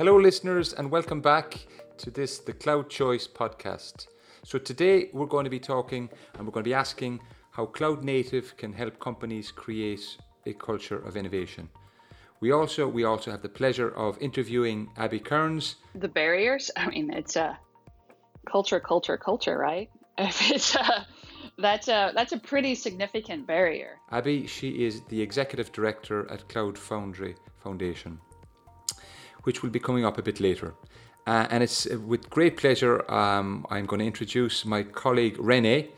Hello, listeners, and welcome back to this, the Cloud Choice podcast. So, today we're going to be talking and we're going to be asking how cloud native can help companies create a culture of innovation. We also we also have the pleasure of interviewing Abby Kearns. The barriers. I mean, it's a culture, culture, culture, right? If it's a, that's a that's a pretty significant barrier. Abby, she is the executive director at Cloud Foundry Foundation, which will be coming up a bit later. Uh, and it's uh, with great pleasure um, I'm going to introduce my colleague Rene,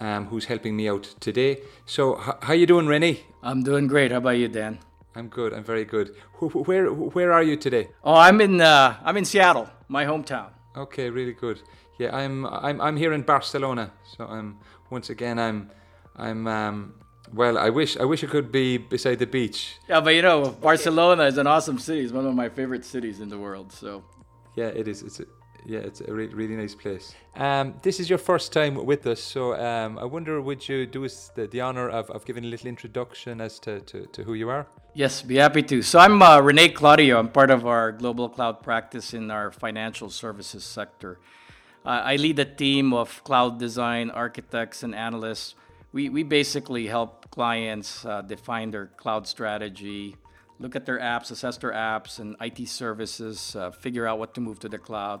um, who's helping me out today. So, h- how you doing, Rene? I'm doing great. How about you, Dan? I'm good. I'm very good. Where where are you today? Oh, I'm in uh, I'm in Seattle, my hometown. Okay, really good. Yeah, I'm I'm I'm here in Barcelona. So I'm once again I'm I'm um, well. I wish I wish I could be beside the beach. Yeah, but you know, Barcelona is an awesome city. It's one of my favorite cities in the world. So yeah, it is. It's a, yeah, it's a re- really nice place. Um, this is your first time with us, so um, I wonder would you do us the, the honor of, of giving a little introduction as to, to, to who you are? Yes, be happy to. So I'm uh, Rene Claudio. I'm part of our global cloud practice in our financial services sector. Uh, I lead a team of cloud design architects and analysts. We, we basically help clients uh, define their cloud strategy, look at their apps, assess their apps and IT services, uh, figure out what to move to the cloud.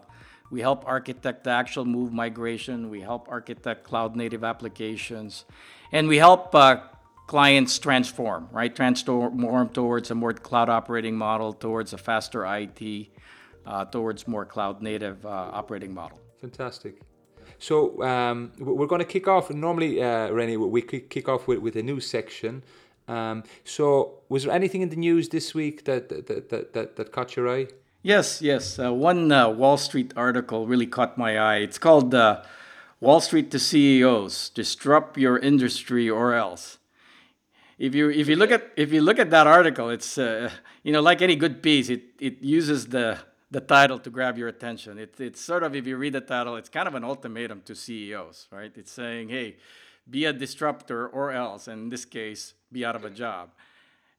We help architect the actual move migration. We help architect cloud native applications. And we help uh, clients transform, right? Transform towards a more cloud operating model, towards a faster IT, uh, towards more cloud native uh, operating model. Fantastic. So um, we're going to kick off. Normally, uh, Rennie, we kick off with, with a new section. Um, so, was there anything in the news this week that that, that, that, that caught your eye? Yes, yes. Uh, one uh, Wall Street article really caught my eye. It's called uh, Wall Street to CEOs Disrupt Your Industry or Else. If you, if you, look, at, if you look at that article, it's, uh, you know, like any good piece, it, it uses the, the title to grab your attention. It, it's sort of, if you read the title, it's kind of an ultimatum to CEOs, right? It's saying, hey, be a disruptor or else, and in this case, be out of a job.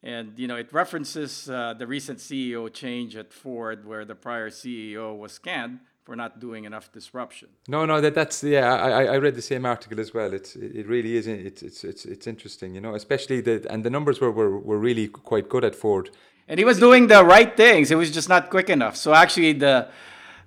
And you know, it references uh, the recent CEO change at Ford, where the prior CEO was scanned for not doing enough disruption. No, no, that that's yeah. I, I read the same article as well. It's it really is it's it's it's, it's interesting, you know, especially the and the numbers were, were were really quite good at Ford. And he was doing the right things. It was just not quick enough. So actually, the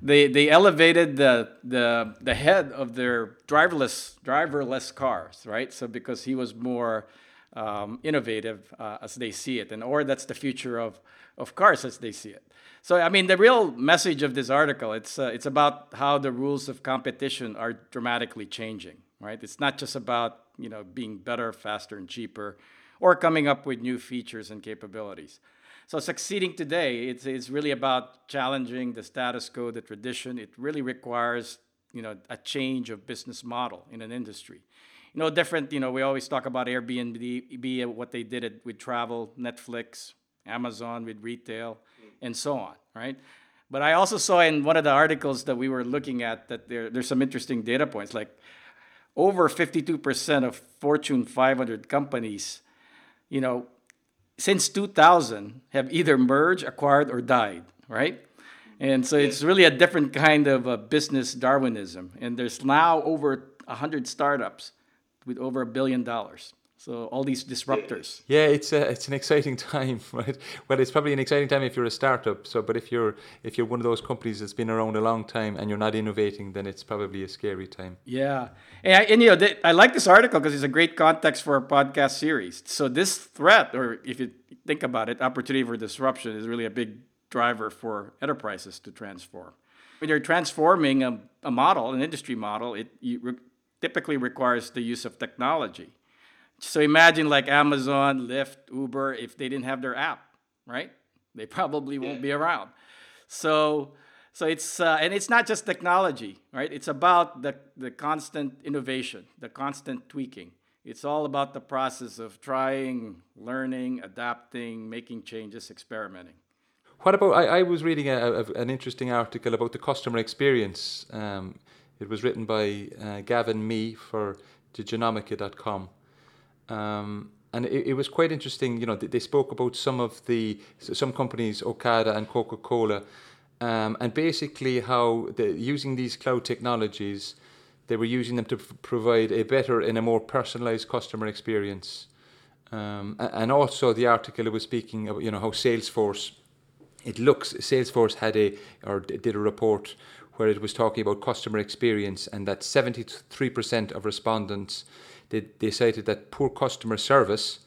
they they elevated the the the head of their driverless driverless cars, right? So because he was more um, innovative uh, as they see it, and or that's the future of, of cars as they see it. So I mean, the real message of this article it's uh, it's about how the rules of competition are dramatically changing. Right? It's not just about you know being better, faster, and cheaper, or coming up with new features and capabilities. So succeeding today, it's, it's really about challenging the status quo, the tradition. It really requires you know a change of business model in an industry You know, different. You know, we always talk about Airbnb, what they did it with travel, Netflix, Amazon with retail, and so on, right? But I also saw in one of the articles that we were looking at that there, there's some interesting data points. Like over 52% of Fortune 500 companies, you know, since 2000 have either merged, acquired, or died, right? And so it's really a different kind of a business Darwinism. And there's now over 100 startups with over a billion dollars. So all these disruptors. Yeah, it's a, it's an exciting time, right? Well, it's probably an exciting time if you're a startup. So, but if you're if you're one of those companies that's been around a long time and you're not innovating, then it's probably a scary time. Yeah, and, I, and you know, I like this article because it's a great context for a podcast series. So this threat, or if you think about it, opportunity for disruption is really a big driver for enterprises to transform. When you're transforming a, a model, an industry model, it you, typically requires the use of technology. So imagine like Amazon, Lyft, Uber, if they didn't have their app, right? They probably won't be around. So, so it's uh, and it's not just technology, right? It's about the the constant innovation, the constant tweaking. It's all about the process of trying, learning, adapting, making changes, experimenting. What about? I, I was reading a, a, an interesting article about the customer experience. Um, it was written by uh, Gavin Mee for diginomica.com. Um, and it, it, was quite interesting. You know, they, spoke about some of the some companies, Ocado and Coca Cola, um, and basically how using these cloud technologies, they were using them to provide a better and a more personalized customer experience. Um, and also, the article was speaking about you know how Salesforce. It looks Salesforce had a or did a report where it was talking about customer experience and that 73% of respondents they, they cited that poor customer service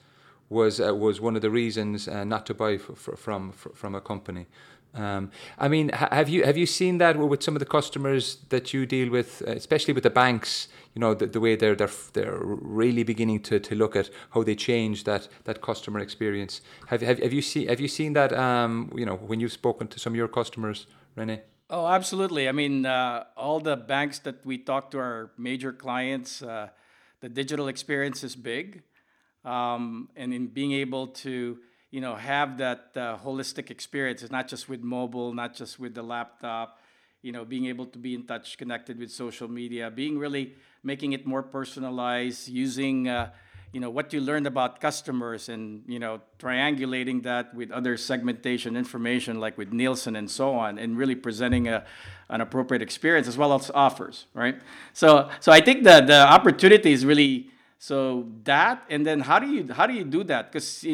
was uh, was one of the reasons uh, not to buy f- f- from f- from a company. Um, I mean, have you have you seen that with some of the customers that you deal with, uh, especially with the banks? You know, the, the way they're they're they're really beginning to, to look at how they change that, that customer experience. Have, have have you seen have you seen that? Um, you know, when you've spoken to some of your customers, Rene. Oh, absolutely. I mean, uh, all the banks that we talk to our major clients, uh, the digital experience is big, um, and in being able to you know have that uh, holistic experience it's not just with mobile not just with the laptop you know being able to be in touch connected with social media being really making it more personalized using uh, you know what you learned about customers and you know triangulating that with other segmentation information like with nielsen and so on and really presenting a, an appropriate experience as well as offers right so so i think the the opportunity is really so that and then how do you how do you do that because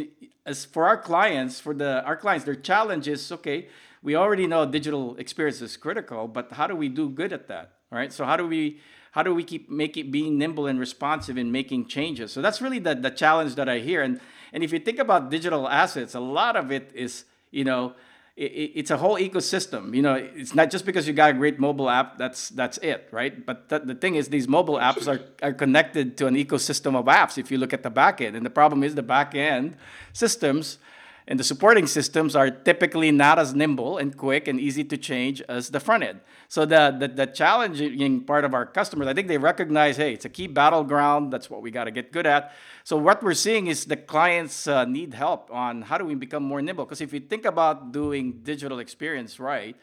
as for our clients, for the our clients, their challenge is okay. We already know digital experience is critical, but how do we do good at that? Right. So how do we how do we keep making being nimble and responsive in making changes? So that's really the the challenge that I hear. And and if you think about digital assets, a lot of it is you know it, it's a whole ecosystem. You know, it's not just because you got a great mobile app that's that's it, right? But th- the thing is, these mobile apps are, are connected to an ecosystem of apps. If you look at the back end, and the problem is the back end systems and the supporting systems are typically not as nimble and quick and easy to change as the front end. So the, the, the challenging part of our customers, I think they recognize, hey, it's a key battleground. That's what we got to get good at. So what we're seeing is the clients uh, need help on how do we become more nimble. Because if you think about doing digital experience right,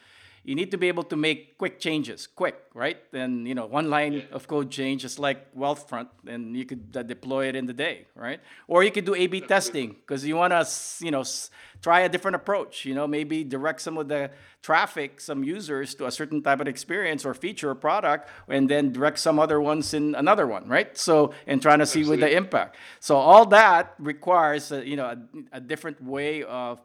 you need to be able to make quick changes, quick, right? And you know, one line of code change is like Wealthfront, and you could uh, deploy it in the day, right? Or you could do A/B testing because you want to, you know, try a different approach. You know, maybe direct some of the traffic, some users to a certain type of experience or feature or product, and then direct some other ones in another one, right? So, and trying to see with the impact. So all that requires, a, you know, a, a different way of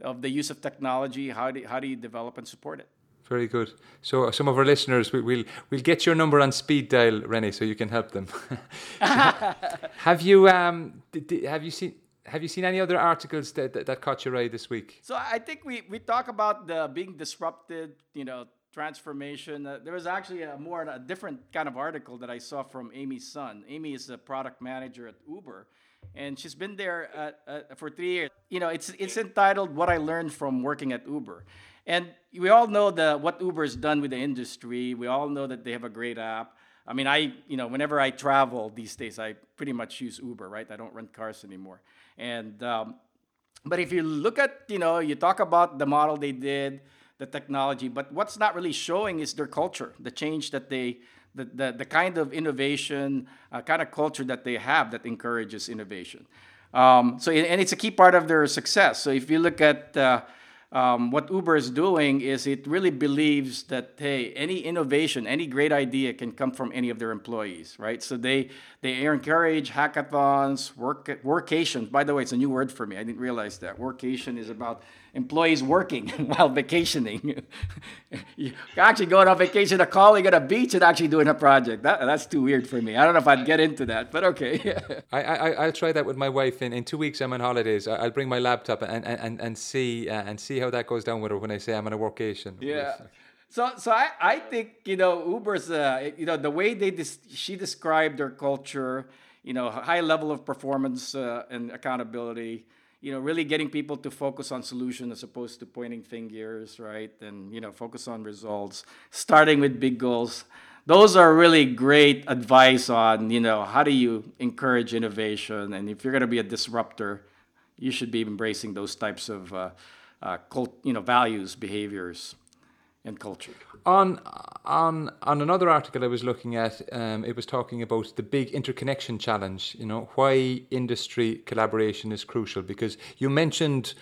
of the use of technology. How do how do you develop and support it? Very good. So some of our listeners, we, will we'll get your number on speed dial, Rene, so you can help them. have you um did, have you seen have you seen any other articles that, that, that caught your eye this week? So I think we we talk about the being disrupted, you know, transformation. Uh, there was actually a more a different kind of article that I saw from Amy Sun. Amy is a product manager at Uber, and she's been there uh, uh, for three years. You know, it's it's entitled "What I Learned from Working at Uber," And we all know the, what Uber's done with the industry. We all know that they have a great app. I mean, I, you know, whenever I travel these days, I pretty much use Uber, right? I don't rent cars anymore. And, um, but if you look at, you know, you talk about the model they did, the technology, but what's not really showing is their culture, the change that they, the, the, the kind of innovation, uh, kind of culture that they have that encourages innovation. Um, so, and it's a key part of their success. So if you look at, uh, um, what Uber is doing is it really believes that hey, any innovation, any great idea can come from any of their employees, right? So they they encourage hackathons, work workations. By the way, it's a new word for me. I didn't realize that workation is about employees working while vacationing. actually going on vacation, a colleague at a beach, and actually doing a project. That, that's too weird for me. I don't know if I'd get into that, but okay. I, I I'll try that with my wife. In, in two weeks, I'm on holidays. I'll bring my laptop and and, and see uh, and see how that goes down with her when I say I'm on a workation. Yeah. So, so I, I think you know Uber's uh, you know the way they dis- she described their culture, you know, high level of performance uh, and accountability, you know, really getting people to focus on solution as opposed to pointing fingers, right? And you know, focus on results, starting with big goals. Those are really great advice on you know how do you encourage innovation, and if you're going to be a disruptor, you should be embracing those types of uh, uh, cult, you know values, behaviors and culture. On on on another article I was looking at, um, it was talking about the big interconnection challenge. You know why industry collaboration is crucial because you mentioned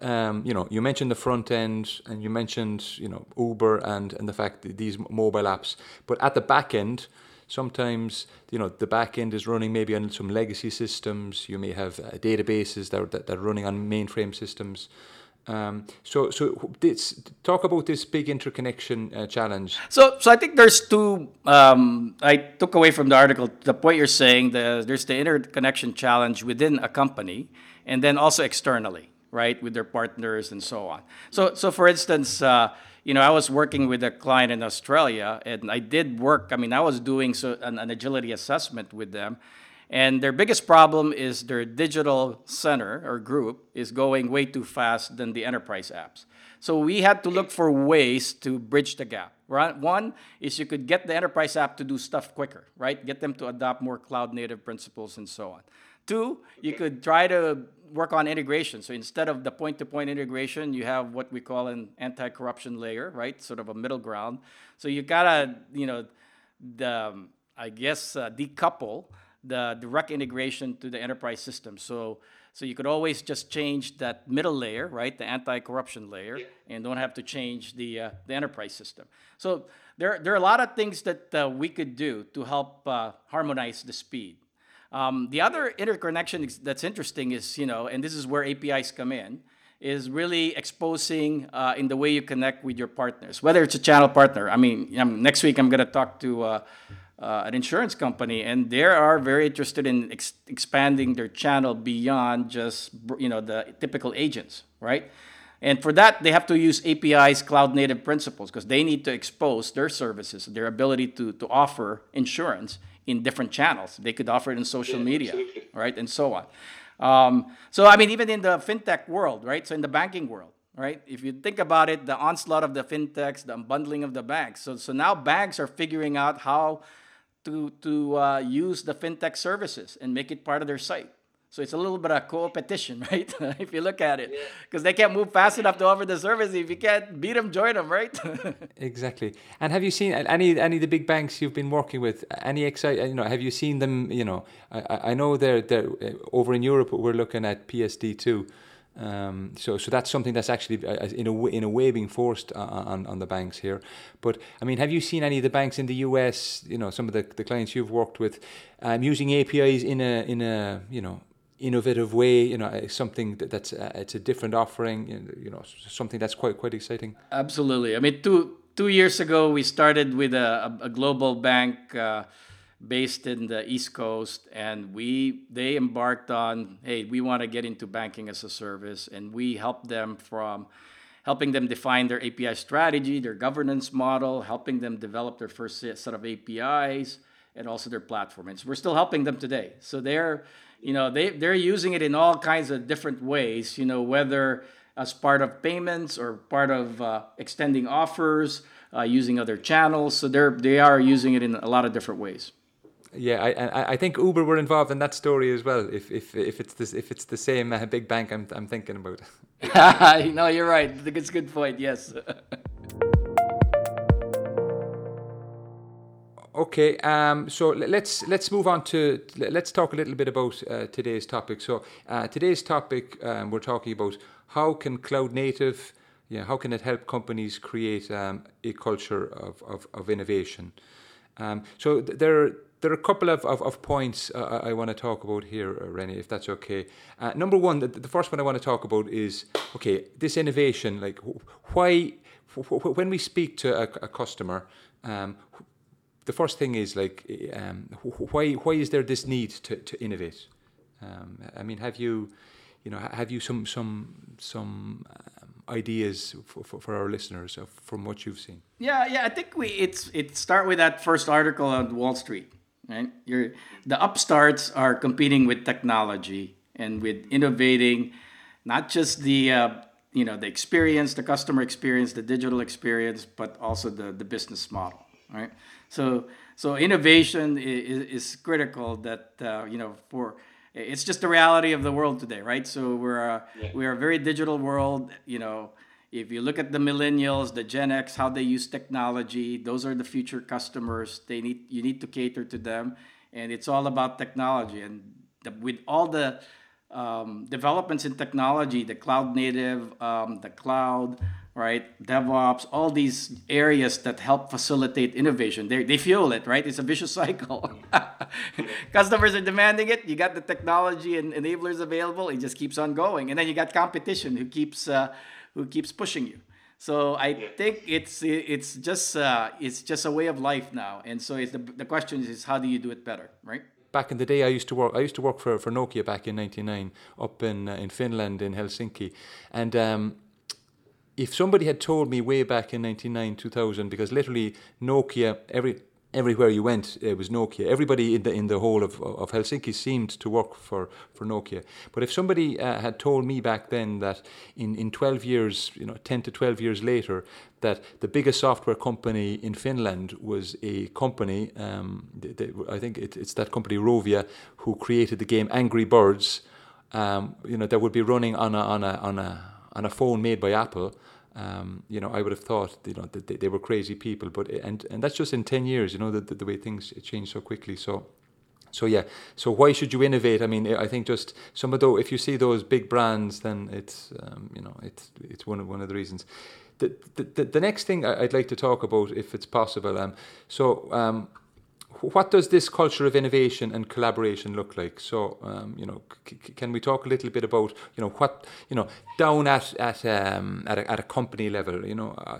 um, you know, you mentioned the front end, and you mentioned you know Uber and and the fact that these mobile apps, but at the back end, sometimes you know the back end is running maybe on some legacy systems. You may have uh, databases that that, that are running on mainframe systems. Um, so, so this, talk about this big interconnection uh, challenge. So, so I think there's two. Um, I took away from the article the point you're saying. The, there's the interconnection challenge within a company, and then also externally, right, with their partners and so on. So, so for instance, uh, you know, I was working with a client in Australia, and I did work. I mean, I was doing so an, an agility assessment with them and their biggest problem is their digital center or group is going way too fast than the enterprise apps. So we had to look for ways to bridge the gap. Right? One is you could get the enterprise app to do stuff quicker, right? Get them to adopt more cloud native principles and so on. Two, you could try to work on integration. So instead of the point to point integration, you have what we call an anti corruption layer, right? Sort of a middle ground. So you gotta, you know, the, I guess, uh, decouple the direct integration to the enterprise system. So, so you could always just change that middle layer, right, the anti-corruption layer, and don't have to change the uh, the enterprise system. So there there are a lot of things that uh, we could do to help uh, harmonize the speed. Um, the other interconnection that's interesting is you know, and this is where APIs come in is really exposing uh, in the way you connect with your partners, whether it's a channel partner. I mean, next week I'm going to talk to uh, an insurance company, and they are very interested in ex- expanding their channel beyond just you know the typical agents, right? And for that, they have to use API's cloud native principles because they need to expose their services, their ability to, to offer insurance in different channels. They could offer it in social yeah, media, absolutely. right, and so on. Um, so, I mean, even in the fintech world, right? So, in the banking world, right? If you think about it, the onslaught of the fintechs, the unbundling of the banks. So, so now banks are figuring out how to, to uh, use the fintech services and make it part of their site. So it's a little bit of co-opetition, right? if you look at it, because yeah. they can't move fast enough to offer the service. If you can't beat them, join them, right? exactly. And have you seen any any of the big banks you've been working with? Any excite? You know, have you seen them? You know, I, I know they're they're uh, over in Europe. We're looking at PSD two. Um, so, so that's something that's actually uh, in a in a way being forced on, on the banks here. But I mean, have you seen any of the banks in the US? You know, some of the, the clients you've worked with um, using APIs in a in a you know innovative way. You know, uh, something that, that's uh, it's a different offering. You know, something that's quite quite exciting. Absolutely. I mean, two two years ago we started with a, a global bank. Uh, based in the East Coast, and we they embarked on, hey, we want to get into banking as a service, and we helped them from helping them define their API strategy, their governance model, helping them develop their first set of APIs, and also their platform. And so we're still helping them today. So they're, you know, they they're using it in all kinds of different ways. You know, whether as part of payments or part of uh, extending offers, uh, using other channels. So they're they are using it in a lot of different ways. Yeah, I, I think Uber were involved in that story as well. If if if it's this if it's the same uh, big bank I'm I'm thinking about. no, you're right. It's a good point. Yes. okay. Um. So let's let's move on to let's talk a little bit about uh, today's topic. So uh, today's topic um, we're talking about how can cloud native yeah how can it help companies create um, a culture of of, of innovation. Um, so there there are a couple of, of, of points uh, I want to talk about here, uh, Rennie, if that's okay. Uh, number one, the, the, first one I want to talk about is okay, this innovation. Like, why, when we speak to a, a customer, um, the first thing is like, um, why, why is there this need to, to innovate? Um, I mean, have you, you know, have you some some some um, ideas for, for, for, our listeners from what you've seen? Yeah, yeah, I think we it's it start with that first article on Wall Street right? You're, the upstarts are competing with technology and with innovating, not just the uh, you know the experience, the customer experience, the digital experience, but also the, the business model, right? So so innovation is, is critical. That uh, you know for it's just the reality of the world today, right? So we're a, yeah. we're a very digital world, you know if you look at the millennials, the Gen X, how they use technology, those are the future customers. They need you need to cater to them, and it's all about technology. And the, with all the um, developments in technology, the cloud native, um, the cloud, right, DevOps, all these areas that help facilitate innovation. They, they fuel it, right? It's a vicious cycle. Customers are demanding it. You got the technology and enablers available. It just keeps on going, and then you got competition who keeps uh, who keeps pushing you. So I think it's it's just uh, it's just a way of life now, and so the the question is how do you do it better, right? Back in the day, I used to work. I used to work for, for Nokia back in '99 up in uh, in Finland in Helsinki, and um, if somebody had told me way back in 99 2000 because literally nokia every everywhere you went it was nokia. Everybody in the in the whole of, of helsinki seemed to work for for nokia. But if somebody uh, had told me back then that in in 12 years you know 10 to 12 years later that the biggest software company in finland was a company um, they, they, i think it, it's that company Rovio who created the game angry birds um, you know that would be running on a on a on a on a phone made by apple um, you know, I would have thought, you know, that they, they, were crazy people, but and and that's just in ten years, you know, the, the, the way things change so quickly. So, so yeah, so why should you innovate? I mean, I think just some of those, if you see those big brands, then it's, um, you know, it's it's one of one of the reasons. The the, the next thing I'd like to talk about, if it's possible, um, so um, what does this culture of innovation and collaboration look like? So, um, you know, c- can we talk a little bit about, you know, what, you know, down at at um, at, a, at a company level, you know, uh,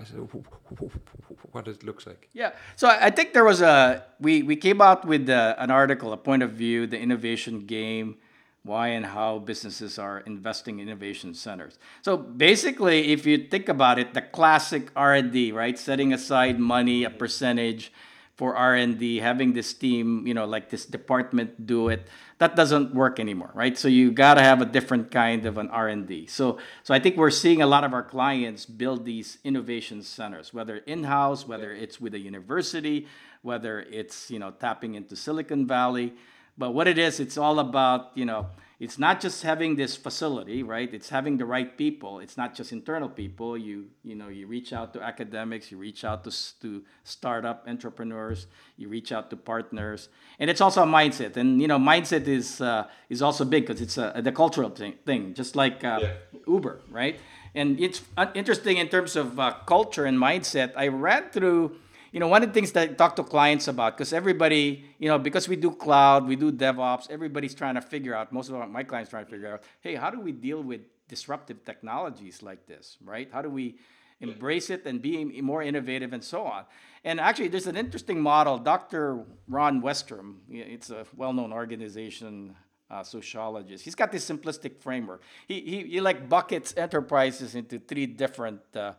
what it looks like? Yeah. So I think there was a we we came out with uh, an article, a point of view, the innovation game, why and how businesses are investing in innovation centers. So basically, if you think about it, the classic R and D, right, setting aside money, a percentage for R&D, having this team, you know, like this department do it, that doesn't work anymore, right? So you got to have a different kind of an R&D. So so I think we're seeing a lot of our clients build these innovation centers, whether in-house, whether it's with a university, whether it's, you know, tapping into Silicon Valley. But what it is, it's all about, you know, it's not just having this facility, right? It's having the right people. It's not just internal people. You you know you reach out to academics, you reach out to to startup entrepreneurs, you reach out to partners, and it's also a mindset. And you know mindset is uh, is also big because it's a, the cultural thing, thing just like uh, yeah. Uber, right? And it's uh, interesting in terms of uh, culture and mindset. I read through you know, one of the things that I talk to clients about, because everybody, you know, because we do cloud, we do DevOps, everybody's trying to figure out, most of my clients trying to figure out, hey, how do we deal with disruptive technologies like this, right? How do we embrace it and be more innovative and so on? And actually, there's an interesting model. Dr. Ron Westrum, it's a well-known organization, uh, sociologist. He's got this simplistic framework. He, he, he like buckets enterprises into three different uh,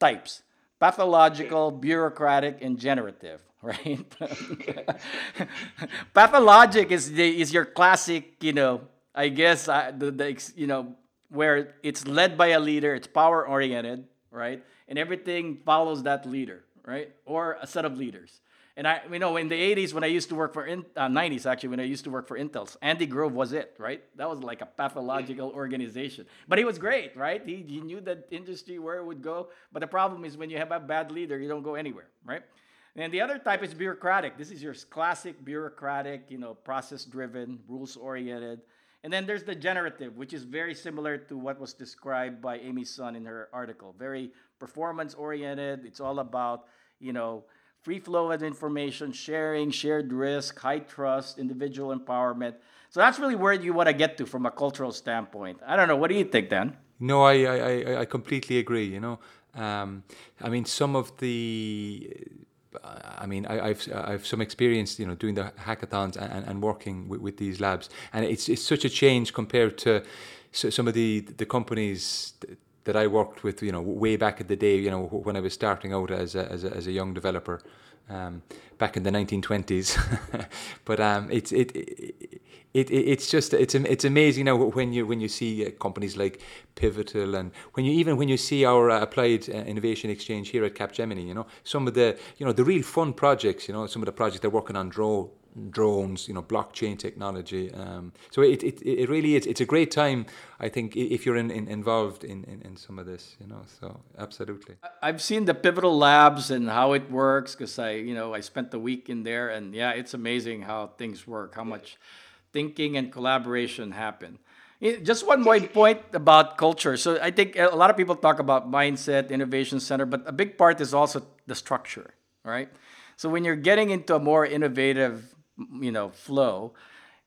types pathological, bureaucratic, and generative, right? Pathologic is the, is your classic, you know, I guess uh, the, the you know where it's led by a leader, it's power oriented, right? And everything follows that leader, right? Or a set of leaders. And I, you know, in the 80s when I used to work for, in, uh, 90s actually, when I used to work for Intel, Andy Grove was it, right? That was like a pathological organization. But he was great, right? He, he knew the industry where it would go. But the problem is when you have a bad leader, you don't go anywhere, right? And the other type is bureaucratic. This is your classic bureaucratic, you know, process driven, rules oriented. And then there's the generative, which is very similar to what was described by Amy Sun in her article. Very performance oriented. It's all about, you know, free flow of information, sharing, shared risk, high trust, individual empowerment. So that's really where you want to get to from a cultural standpoint. I don't know. What do you think, Dan? No, I I, I completely agree. You know, um, I mean, some of the I mean, I, have I've some experience, you know, doing the hackathons and, and working with, with, these labs, and it's it's such a change compared to some of the the companies that I worked with, you know, way back in the day, you know, when I was starting out as a, as a, as a young developer, um, back in the 1920s. but um, it's it, it, it, it's just it's it's amazing now when you when you see uh, companies like Pivotal and when you even when you see our uh, applied uh, innovation exchange here at Capgemini, you know, some of the you know the real fun projects, you know, some of the projects they're working on drone drones, you know, blockchain technology. Um, so it, it, it really is. It's a great time, I think, if you're in, in involved in, in, in, some of this, you know. So absolutely. I've seen the pivotal labs and how it works because I, you know, I spent the week in there, and yeah, it's amazing how things work, how much thinking and collaboration happen. Just one more point about culture. So I think a lot of people talk about mindset, innovation center, but a big part is also the structure, right? So when you're getting into a more innovative, you know, flow,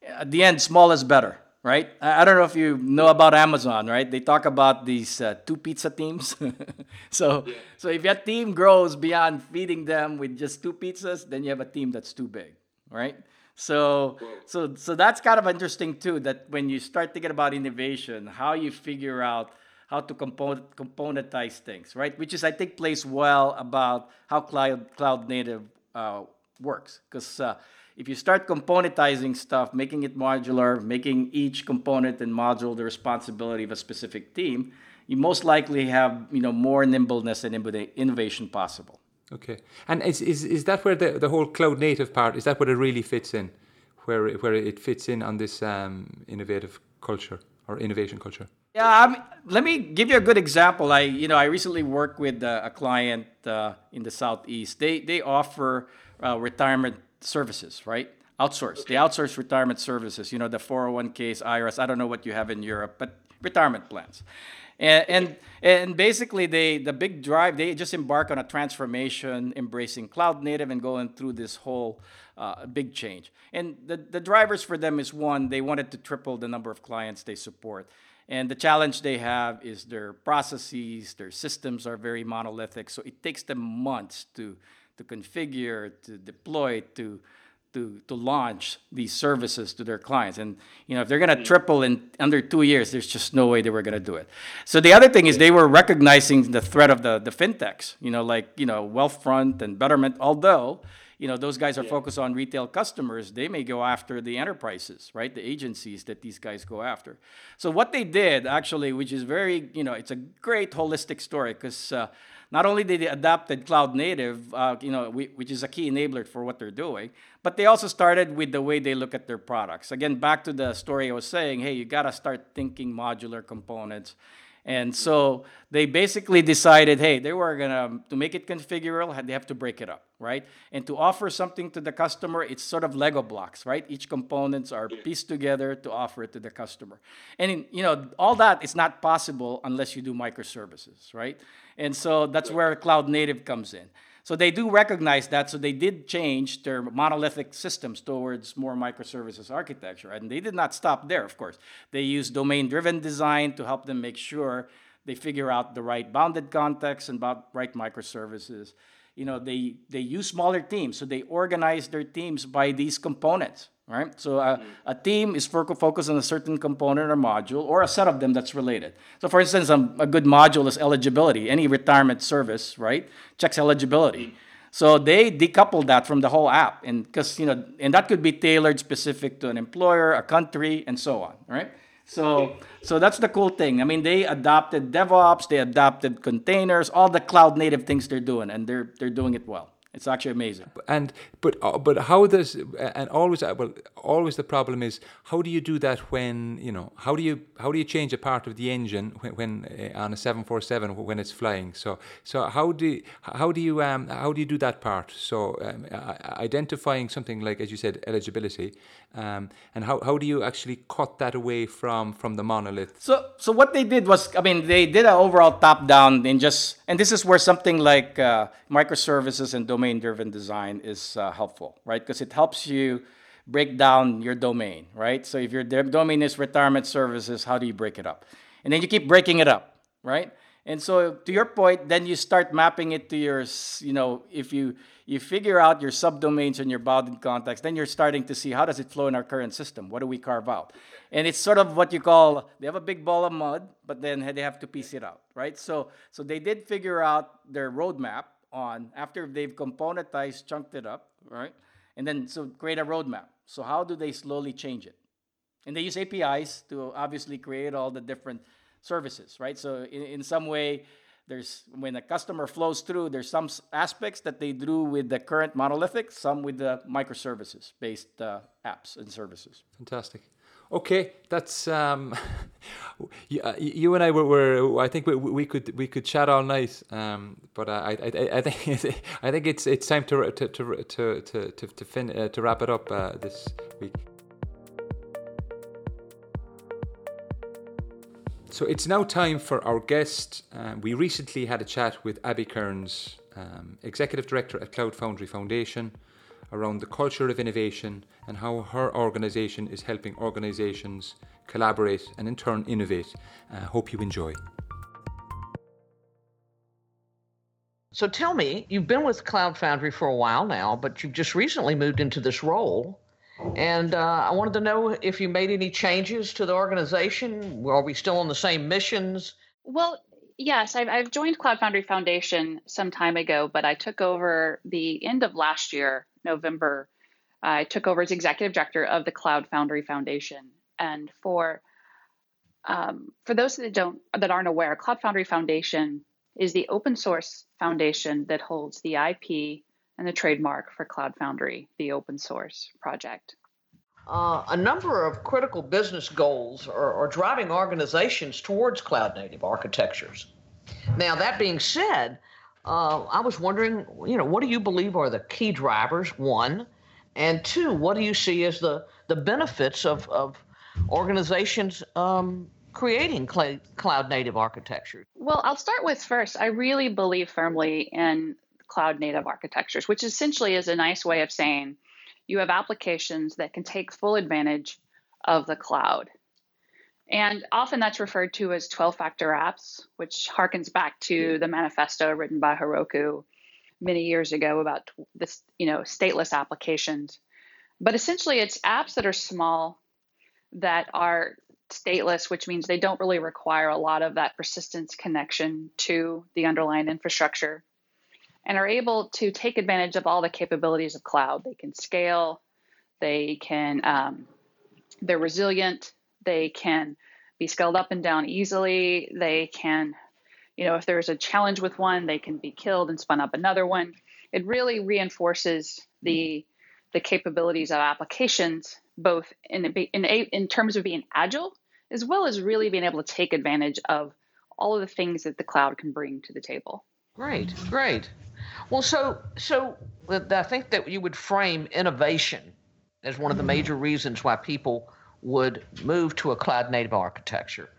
at the end, small is better, right? I don't know if you know about Amazon, right? They talk about these uh, two pizza teams. so, yeah. so if your team grows beyond feeding them with just two pizzas, then you have a team that's too big, right? So, so, so that's kind of interesting too. That when you start thinking about innovation, how you figure out how to component, componentize things, right? Which is, I think, plays well about how cloud cloud native uh, works. Because uh, if you start componentizing stuff, making it modular, making each component and module the responsibility of a specific team, you most likely have you know more nimbleness and innovation possible. Okay, and is is, is that where the, the whole cloud native part is that where it really fits in, where where it fits in on this um, innovative culture or innovation culture? Yeah, um, let me give you a good example. I you know I recently worked with uh, a client uh, in the southeast. They they offer uh, retirement services, right? Outsource. They outsource retirement services. You know the 401ks, IRS, I don't know what you have in Europe, but retirement plans and and, and basically they the big drive they just embark on a transformation embracing cloud native and going through this whole uh, big change and the, the drivers for them is one they wanted to triple the number of clients they support and the challenge they have is their processes their systems are very monolithic so it takes them months to to configure to deploy to to, to launch these services to their clients. And you know, if they're going to mm. triple in under two years, there's just no way they were going to do it. So the other thing is they were recognizing the threat of the the fintechs. You know, like you know, Wealthfront and Betterment. Although you know those guys are yeah. focused on retail customers, they may go after the enterprises, right? The agencies that these guys go after. So what they did actually, which is very you know, it's a great holistic story because. Uh, not only did they adopted cloud native, uh, you know, we, which is a key enabler for what they're doing, but they also started with the way they look at their products. Again, back to the story I was saying, hey, you got to start thinking modular components. And so they basically decided, hey, they were gonna to make it configurable, they have to break it up, right? And to offer something to the customer, it's sort of Lego blocks, right? Each components are pieced together to offer it to the customer. And in, you know, all that is not possible unless you do microservices, right? And so that's where cloud native comes in. So they do recognize that. So they did change their monolithic systems towards more microservices architecture. And they did not stop there, of course. They used domain driven design to help them make sure they figure out the right bounded context and about right microservices. You know, they, they use smaller teams. So they organize their teams by these components right? So uh, mm. a team is focused on a certain component or module or a set of them that's related. So for instance, um, a good module is eligibility. Any retirement service, right, checks eligibility. So they decouple that from the whole app, and because you know, and that could be tailored specific to an employer, a country, and so on, right? So, so that's the cool thing. I mean, they adopted DevOps, they adopted containers, all the cloud native things they're doing, and they're they're doing it well. It's actually amazing. And but uh, but how does and always uh, well always the problem is how do you do that when you know how do you how do you change a part of the engine when, when uh, on a seven four seven when it's flying? So so how do how do you um how do you do that part? So um, identifying something like as you said eligibility, um, and how, how do you actually cut that away from from the monolith? So so what they did was I mean they did an overall top down and just and this is where something like uh, microservices and domain driven design is uh, helpful, right? Because it helps you break down your domain, right? So if your domain is retirement services, how do you break it up? And then you keep breaking it up, right? And so to your point, then you start mapping it to your, you know, if you you figure out your subdomains and your bounded context, then you're starting to see how does it flow in our current system? What do we carve out? And it's sort of what you call they have a big ball of mud, but then they have to piece it out, right? So so they did figure out their roadmap on after they've componentized, chunked it up, right? And then so create a roadmap. So how do they slowly change it? And they use APIs to obviously create all the different services, right? So in, in some way, there's when a customer flows through, there's some aspects that they do with the current monolithic, some with the microservices based uh, apps and services. Fantastic. Okay, that's um, you, uh, you, and I were, were, I think we, we could we could chat all night, um, but I, I, I think I think it's it's time to to to to to to, to, fin, uh, to wrap it up uh, this week. So it's now time for our guest. Uh, we recently had a chat with Abby Kearns, um, Executive Director at Cloud Foundry Foundation, around the culture of innovation and how her organisation is helping organisations collaborate and in turn innovate. Uh, hope you enjoy. So tell me, you've been with Cloud Foundry for a while now, but you've just recently moved into this role. And uh, I wanted to know if you made any changes to the organization. Are we still on the same missions? Well, yes, I've, I've joined Cloud Foundry Foundation some time ago, but I took over the end of last year, November. I took over as executive director of the Cloud Foundry Foundation. And for um, for those that don't that aren't aware, Cloud Foundry Foundation is the open source foundation that holds the IP and the trademark for Cloud Foundry, the open source project. Uh, a number of critical business goals are, are driving organizations towards cloud native architectures. Now, that being said, uh, I was wondering, you know, what do you believe are the key drivers? One, and two, what do you see as the the benefits of of organizations um, creating cl- cloud native architecture? Well, I'll start with first. I really believe firmly in cloud native architectures, which essentially is a nice way of saying you have applications that can take full advantage of the cloud. And often that's referred to as 12 factor apps, which harkens back to mm-hmm. the manifesto written by Heroku many years ago about this, you know, stateless applications. But essentially it's apps that are small that are stateless, which means they don't really require a lot of that persistence connection to the underlying infrastructure and are able to take advantage of all the capabilities of cloud. They can scale, they can, um, they're resilient, they can be scaled up and down easily, they can, you know, if there's a challenge with one, they can be killed and spun up another one. It really reinforces the the capabilities of applications, both in in in terms of being agile as well as really being able to take advantage of all of the things that the cloud can bring to the table. Great, great. Well, so so I think that you would frame innovation as one of the major reasons why people would move to a cloud native architecture.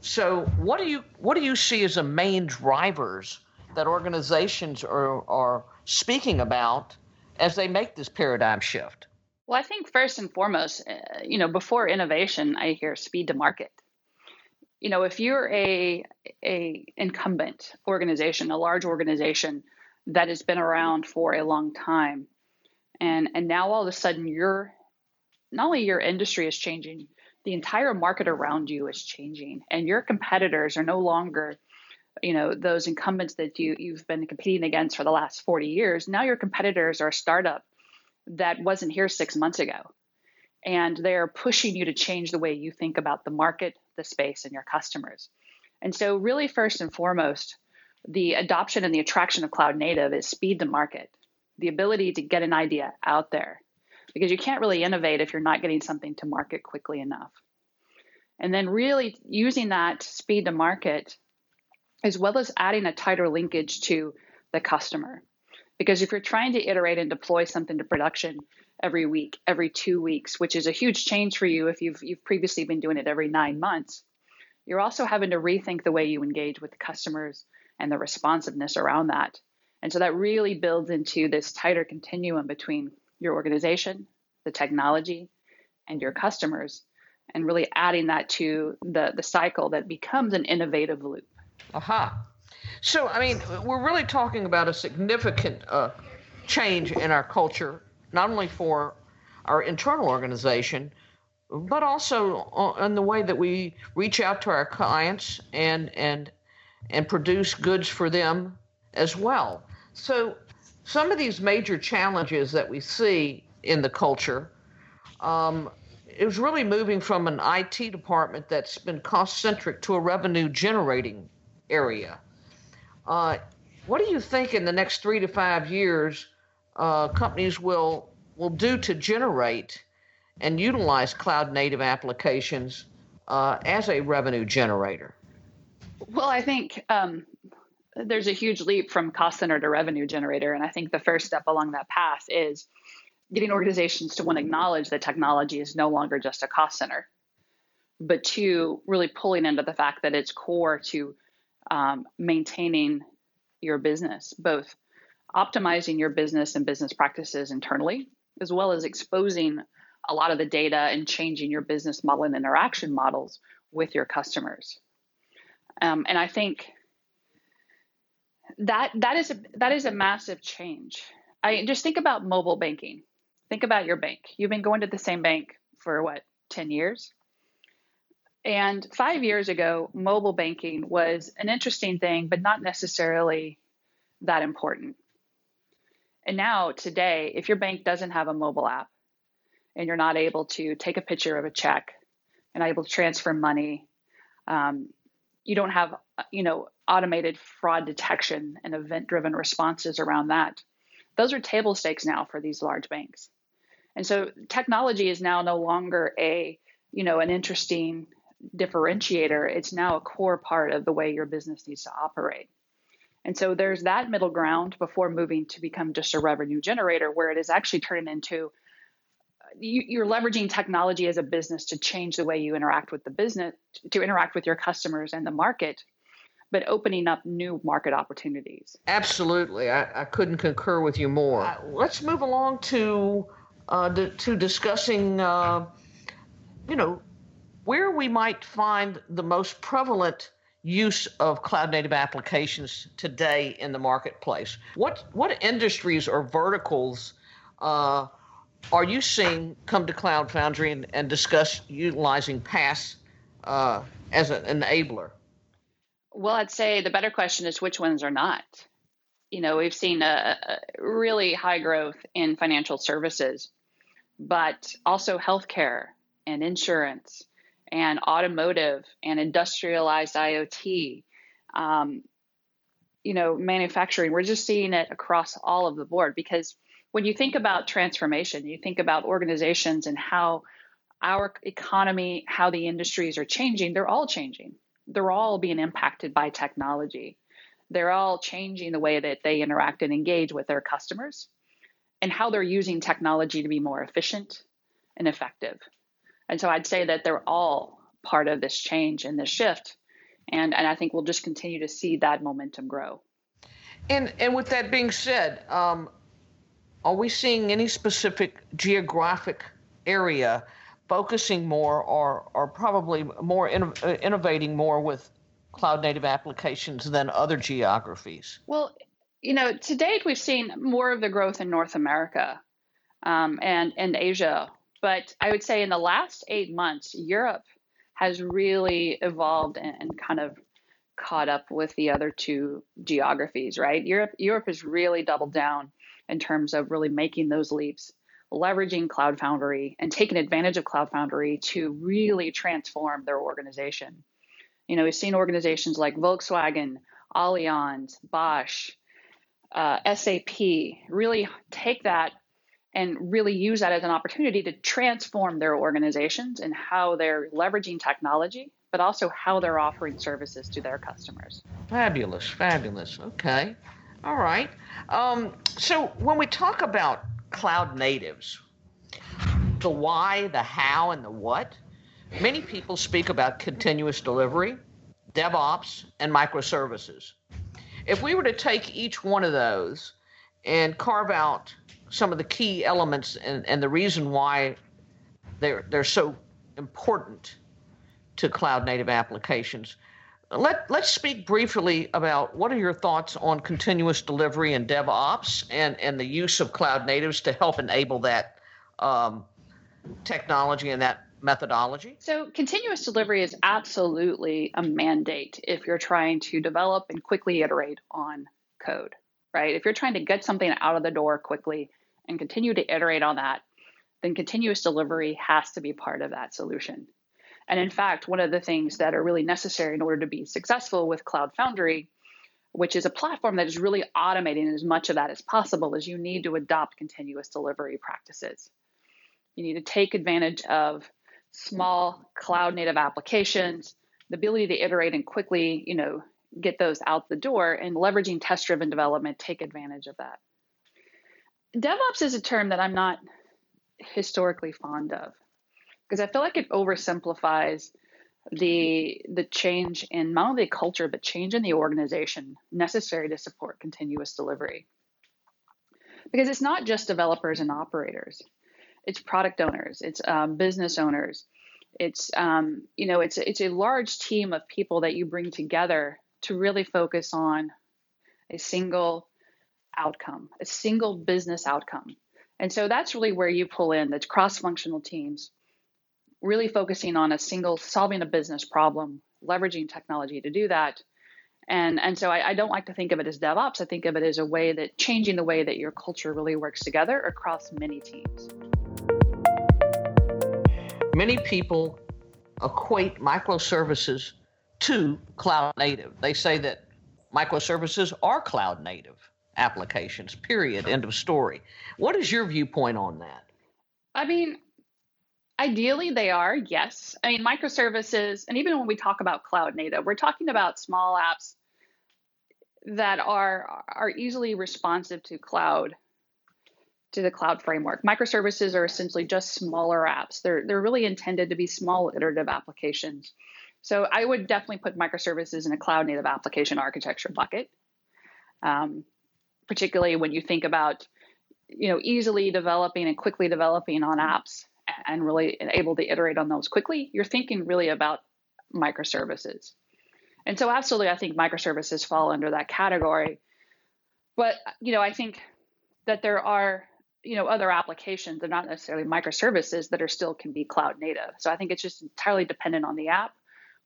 So, what do you what do you see as the main drivers that organizations are are speaking about as they make this paradigm shift? Well, I think first and foremost, uh, you know, before innovation, I hear speed to market. You know, if you're a a incumbent organization, a large organization that has been around for a long time, and and now all of a sudden you're not only your industry is changing, the entire market around you is changing, and your competitors are no longer you know those incumbents that you you've been competing against for the last 40 years now your competitors are a startup that wasn't here six months ago. And they're pushing you to change the way you think about the market, the space, and your customers. And so, really, first and foremost, the adoption and the attraction of cloud native is speed to market, the ability to get an idea out there, because you can't really innovate if you're not getting something to market quickly enough. And then, really using that speed to market, as well as adding a tighter linkage to the customer. Because if you're trying to iterate and deploy something to production every week, every two weeks, which is a huge change for you if you've you've previously been doing it every nine months, you're also having to rethink the way you engage with the customers and the responsiveness around that. And so that really builds into this tighter continuum between your organization, the technology, and your customers, and really adding that to the, the cycle that becomes an innovative loop. Aha. So, I mean, we're really talking about a significant uh, change in our culture, not only for our internal organization, but also in the way that we reach out to our clients and and and produce goods for them as well. So, some of these major challenges that we see in the culture um, is really moving from an IT department that's been cost centric to a revenue generating area. Uh, what do you think in the next three to five years uh, companies will will do to generate and utilize cloud native applications uh, as a revenue generator? Well, I think um, there's a huge leap from cost center to revenue generator, and I think the first step along that path is getting organizations to one, acknowledge that technology is no longer just a cost center. but two, really pulling into the fact that it's core to um, maintaining your business, both optimizing your business and business practices internally, as well as exposing a lot of the data and changing your business model and interaction models with your customers. Um, and I think that that is a, that is a massive change. I just think about mobile banking. Think about your bank. You've been going to the same bank for what, 10 years? And five years ago, mobile banking was an interesting thing, but not necessarily that important. And now, today, if your bank doesn't have a mobile app and you're not able to take a picture of a check and able to transfer money, um, you don't have, uh, you know, automated fraud detection and event-driven responses around that. Those are table stakes now for these large banks. And so technology is now no longer a, you know, an interesting differentiator. It's now a core part of the way your business needs to operate. And so there's that middle ground before moving to become just a revenue generator, where it is actually turning into you, are leveraging technology as a business to change the way you interact with the business, to interact with your customers and the market, but opening up new market opportunities. Absolutely. I, I couldn't concur with you more. Uh, let's move along to uh, to, to, discussing, uh, you know, where we might find the most prevalent use of cloud native applications today in the marketplace. What what industries or verticals uh, are you seeing come to Cloud Foundry and, and discuss utilizing PaaS uh, as an enabler? Well, I'd say the better question is which ones are not. You know, we've seen a, a really high growth in financial services, but also healthcare and insurance and automotive and industrialized IoT. Um, you know, manufacturing. We're just seeing it across all of the board because when you think about transformation, you think about organizations and how our economy, how the industries are changing, they're all changing. They're all being impacted by technology. They're all changing the way that they interact and engage with their customers and how they're using technology to be more efficient and effective. And so I'd say that they're all part of this change and this shift. And, and I think we'll just continue to see that momentum grow. And, and with that being said, um, are we seeing any specific geographic area focusing more or, or probably more uh, innovating more with cloud native applications than other geographies? Well, you know, to date, we've seen more of the growth in North America um, and, and Asia. But I would say in the last eight months, Europe has really evolved and, and kind of caught up with the other two geographies, right? Europe, Europe has really doubled down in terms of really making those leaps, leveraging Cloud Foundry and taking advantage of Cloud Foundry to really transform their organization. You know, we've seen organizations like Volkswagen, Allianz, Bosch, uh, SAP really take that and really use that as an opportunity to transform their organizations and how they're leveraging technology, but also how they're offering services to their customers. Fabulous, fabulous. Okay. All right. Um, so when we talk about cloud natives, the why, the how, and the what, many people speak about continuous delivery, DevOps, and microservices. If we were to take each one of those and carve out some of the key elements and, and the reason why they're, they're so important to cloud native applications, let, let's speak briefly about what are your thoughts on continuous delivery and DevOps and, and the use of cloud natives to help enable that um, technology and that methodology? So, continuous delivery is absolutely a mandate if you're trying to develop and quickly iterate on code, right? If you're trying to get something out of the door quickly and continue to iterate on that, then continuous delivery has to be part of that solution. And in fact, one of the things that are really necessary in order to be successful with Cloud Foundry, which is a platform that is really automating as much of that as possible, is you need to adopt continuous delivery practices. You need to take advantage of small cloud native applications, the ability to iterate and quickly, you know, get those out the door and leveraging test driven development, take advantage of that. DevOps is a term that I'm not historically fond of because I feel like it oversimplifies the the change in not only the culture but change in the organization necessary to support continuous delivery. Because it's not just developers and operators; it's product owners, it's um, business owners, it's um, you know it's it's a large team of people that you bring together to really focus on a single outcome, a single business outcome. And so that's really where you pull in the cross-functional teams really focusing on a single solving a business problem, leveraging technology to do that. And, and so I, I, don't like to think of it as DevOps. I think of it as a way that changing the way that your culture really works together across many teams. Many people equate microservices to cloud native. They say that microservices are cloud native applications, period, end of story. What is your viewpoint on that? I mean, Ideally, they are, yes. I mean, microservices, and even when we talk about cloud native, we're talking about small apps that are are easily responsive to cloud to the cloud framework. Microservices are essentially just smaller apps. They're they're really intended to be small iterative applications. So I would definitely put microservices in a cloud native application architecture bucket. Um, particularly when you think about you know easily developing and quickly developing on apps and really able to iterate on those quickly, you're thinking really about microservices. And so, absolutely, I think microservices fall under that category. But you know, I think that there are you know other applications that are not necessarily microservices that are still can be cloud native. So I think it's just entirely dependent on the app,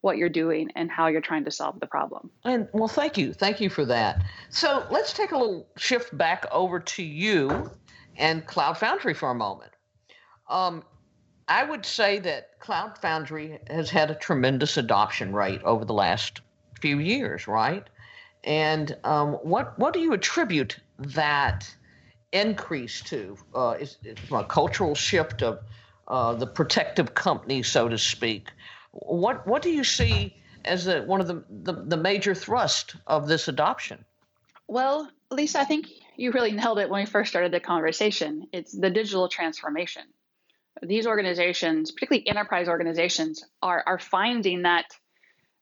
what you're doing, and how you're trying to solve the problem. And well, thank you, thank you for that. So let's take a little shift back over to you and Cloud Foundry for a moment. Um, I would say that Cloud Foundry has had a tremendous adoption rate over the last few years, right? And um, what what do you attribute that increase to? Uh, is, is a cultural shift of uh, the protective company, so to speak? What what do you see as one of the, the, the major thrust of this adoption? Well, Lisa, I think you really nailed it when we first started the conversation. It's the digital transformation. These organizations, particularly enterprise organizations, are, are finding that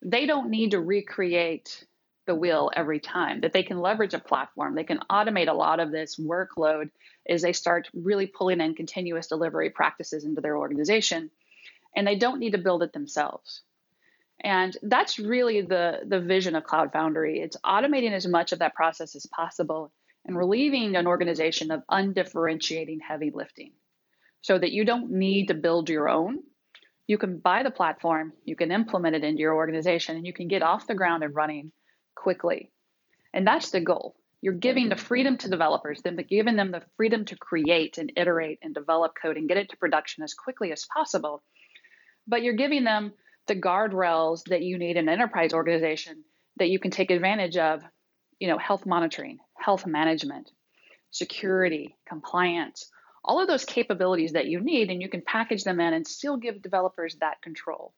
they don't need to recreate the wheel every time, that they can leverage a platform. They can automate a lot of this workload as they start really pulling in continuous delivery practices into their organization. And they don't need to build it themselves. And that's really the, the vision of Cloud Foundry. It's automating as much of that process as possible and relieving an organization of undifferentiating heavy lifting so that you don't need to build your own. You can buy the platform, you can implement it into your organization, and you can get off the ground and running quickly. And that's the goal. You're giving the freedom to developers, then giving them the freedom to create and iterate and develop code and get it to production as quickly as possible. But you're giving them the guardrails that you need in an enterprise organization that you can take advantage of, you know, health monitoring, health management, security, compliance, all of those capabilities that you need, and you can package them in and still give developers that control.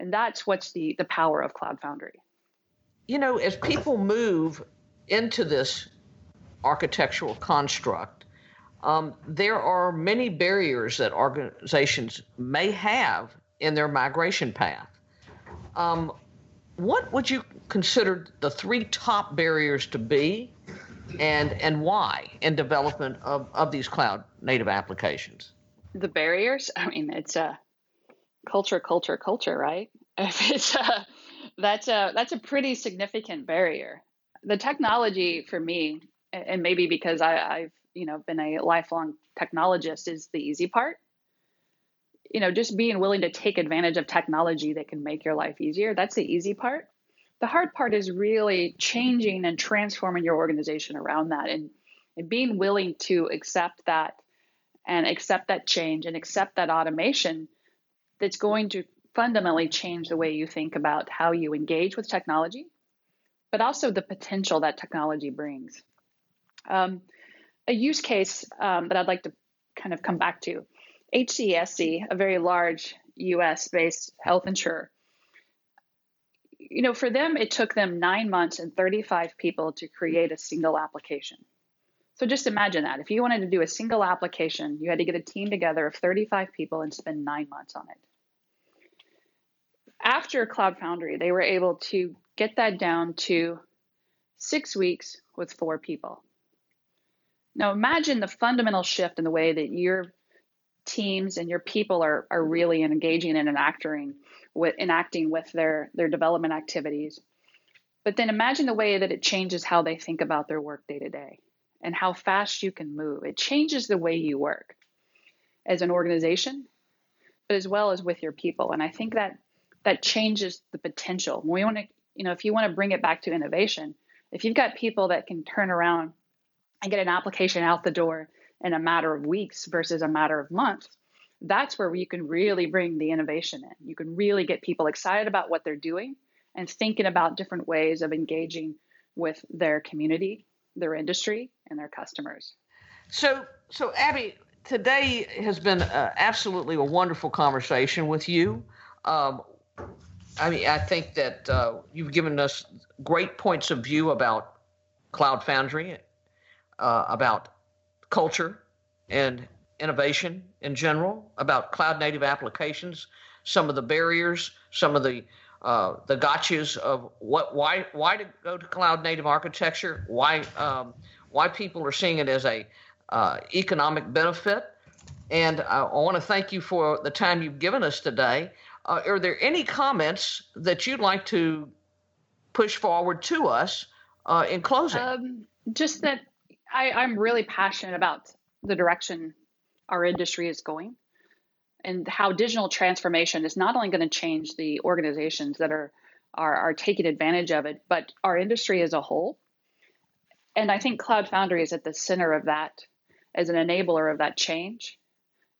And that's what's the, the power of Cloud Foundry. You know, as people move into this architectural construct, um, there are many barriers that organizations may have in their migration path. Um, what would you consider the three top barriers to be, and and why in development of, of these cloud native applications? The barriers. I mean, it's a culture, culture, culture, right? If it's a, that's a that's a pretty significant barrier. The technology for me, and maybe because I, I've you know been a lifelong technologist, is the easy part you know, just being willing to take advantage of technology that can make your life easier. That's the easy part. The hard part is really changing and transforming your organization around that and, and being willing to accept that and accept that change and accept that automation that's going to fundamentally change the way you think about how you engage with technology, but also the potential that technology brings. Um, a use case um, that I'd like to kind of come back to HCSC, a very large US based health insurer, you know, for them, it took them nine months and 35 people to create a single application. So just imagine that. If you wanted to do a single application, you had to get a team together of 35 people and spend nine months on it. after Cloud Foundry, they were able to get that down to six weeks with four people. Now imagine the fundamental shift in the way that your teams and your people are, are really engaging and enacting with enacting with their, their development activities. But then imagine the way that it changes how they think about their work day to day and how fast you can move. It changes the way you work as an organization, but as well as with your people. And I think that that changes the potential. We want to, you know, if you want to bring it back to innovation, if you've got people that can turn around and get an application out the door in a matter of weeks versus a matter of months, that's where you can really bring the innovation in. You can really get people excited about what they're doing and thinking about different ways of engaging with their community, their industry, and their customers. So, so Abby, today has been uh, absolutely a wonderful conversation with you. Um, I mean, I think that uh, you've given us great points of view about Cloud Foundry, uh, about culture and innovation in general, about cloud native applications, some of the barriers, some of the uh, the gotchas of what why why to go to cloud native architecture, why um, why people are seeing it as a uh, economic benefit. And I, I want to thank you for the time you've given us today. Uh, are there any comments that you'd like to push forward to us uh, in closing? Um, just that I, I'm really passionate about the direction our industry is going and how digital transformation is not only going to change the organizations that are, are, are taking advantage of it, but our industry as a whole. And I think Cloud Foundry is at the center of that as an enabler of that change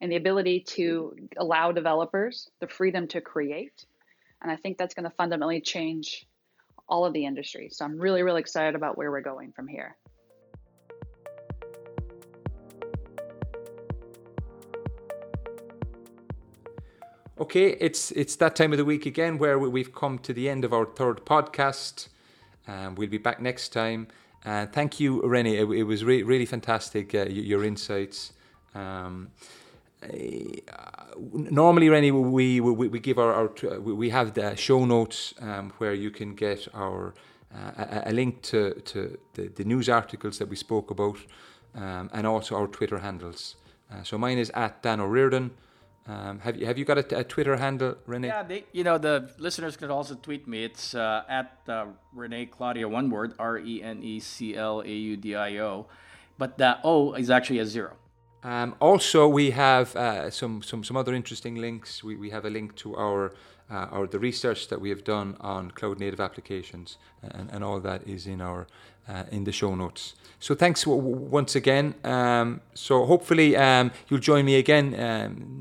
and the ability to allow developers the freedom to create. And I think that's going to fundamentally change all of the industry. So I'm really, really excited about where we're going from here. Okay, it's it's that time of the week again where we've come to the end of our third podcast. Um, we'll be back next time. And uh, thank you, Renee. It, it was re- really fantastic. Uh, your insights. Um, uh, normally, Rennie, we, we, we give our, our we have the show notes um, where you can get our uh, a, a, link to, to the, the, news articles that we spoke about um, and also our Twitter handles. Uh, so mine is at Dan O'Riordan. Um, have you have you got a, a, Twitter handle, Renee? Yeah, they, you know the listeners could also tweet me. It's uh, at uh, Renee Claudio, one word, R E N E C L A U D I O, but the O is actually a zero. Um, also, we have uh, some, some some other interesting links. We, we have a link to our uh, our the research that we have done on cloud native applications, and, and all that is in our uh, in the show notes. So thanks w- once again. Um, so hopefully um, you'll join me again um,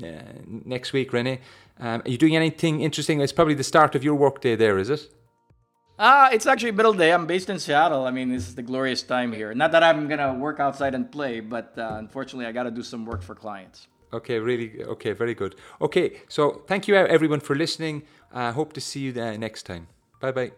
next week, Renee. Um, are you doing anything interesting? It's probably the start of your workday there, is it? Ah, it's actually middle day. I'm based in Seattle. I mean, this is the glorious time here. Not that I'm gonna work outside and play, but uh, unfortunately, I got to do some work for clients. Okay, really. Okay, very good. Okay, so thank you everyone for listening. I uh, hope to see you there next time. Bye bye.